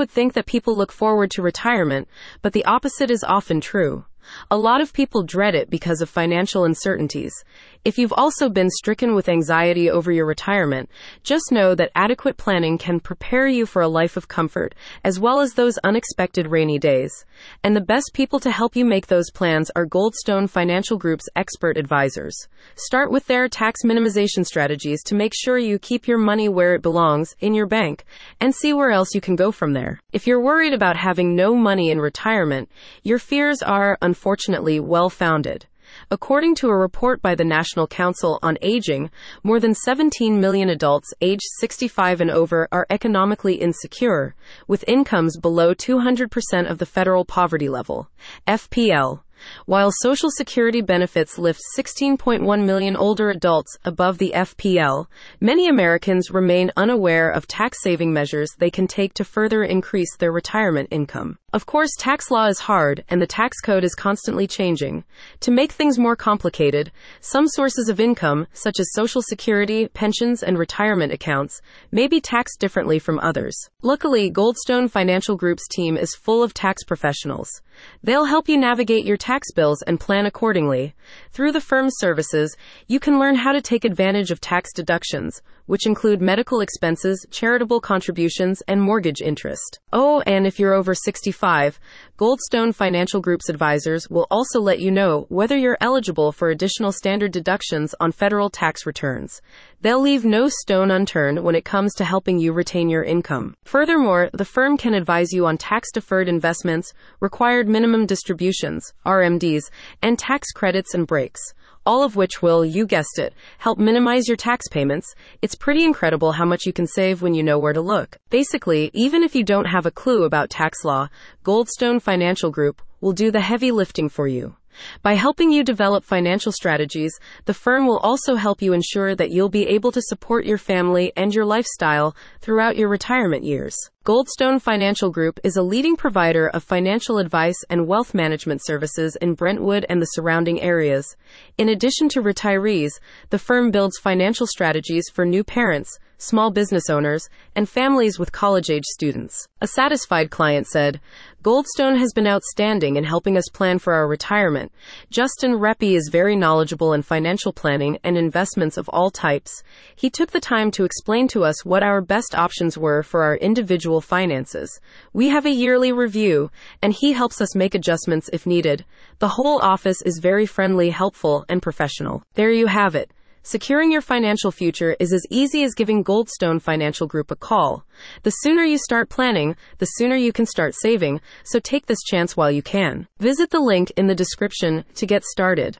would think that people look forward to retirement, but the opposite is often true. A lot of people dread it because of financial uncertainties. If you've also been stricken with anxiety over your retirement, just know that adequate planning can prepare you for a life of comfort, as well as those unexpected rainy days. And the best people to help you make those plans are Goldstone Financial Group's expert advisors. Start with their tax minimization strategies to make sure you keep your money where it belongs, in your bank, and see where else you can go from there. If you're worried about having no money in retirement, your fears are, unfortunately, well founded. According to a report by the National Council on Aging, more than 17 million adults aged 65 and over are economically insecure, with incomes below 200% of the federal poverty level, FPL. While Social Security benefits lift 16.1 million older adults above the FPL, many Americans remain unaware of tax saving measures they can take to further increase their retirement income. Of course, tax law is hard and the tax code is constantly changing. To make things more complicated, some sources of income, such as Social Security, pensions, and retirement accounts, may be taxed differently from others. Luckily, Goldstone Financial Group's team is full of tax professionals. They'll help you navigate your tax bills and plan accordingly. Through the firm's services, you can learn how to take advantage of tax deductions, which include medical expenses, charitable contributions, and mortgage interest. Oh, and if you're over 65, Goldstone Financial Group's advisors will also let you know whether you're eligible for additional standard deductions on federal tax returns. They'll leave no stone unturned when it comes to helping you retain your income. Furthermore, the firm can advise you on tax deferred investments, required minimum distributions, RMDs, and tax credits and breaks all of which will, you guessed it, help minimize your tax payments. It's pretty incredible how much you can save when you know where to look. Basically, even if you don't have a clue about tax law, Goldstone Financial Group will do the heavy lifting for you. By helping you develop financial strategies, the firm will also help you ensure that you'll be able to support your family and your lifestyle throughout your retirement years. Goldstone Financial Group is a leading provider of financial advice and wealth management services in Brentwood and the surrounding areas. In addition to retirees, the firm builds financial strategies for new parents, small business owners, and families with college age students. A satisfied client said, Goldstone has been outstanding in helping us plan for our retirement. Justin Reppy is very knowledgeable in financial planning and investments of all types. He took the time to explain to us what our best options were for our individual finances. We have a yearly review, and he helps us make adjustments if needed. The whole office is very friendly, helpful, and professional. There you have it. Securing your financial future is as easy as giving Goldstone Financial Group a call. The sooner you start planning, the sooner you can start saving, so take this chance while you can. Visit the link in the description to get started.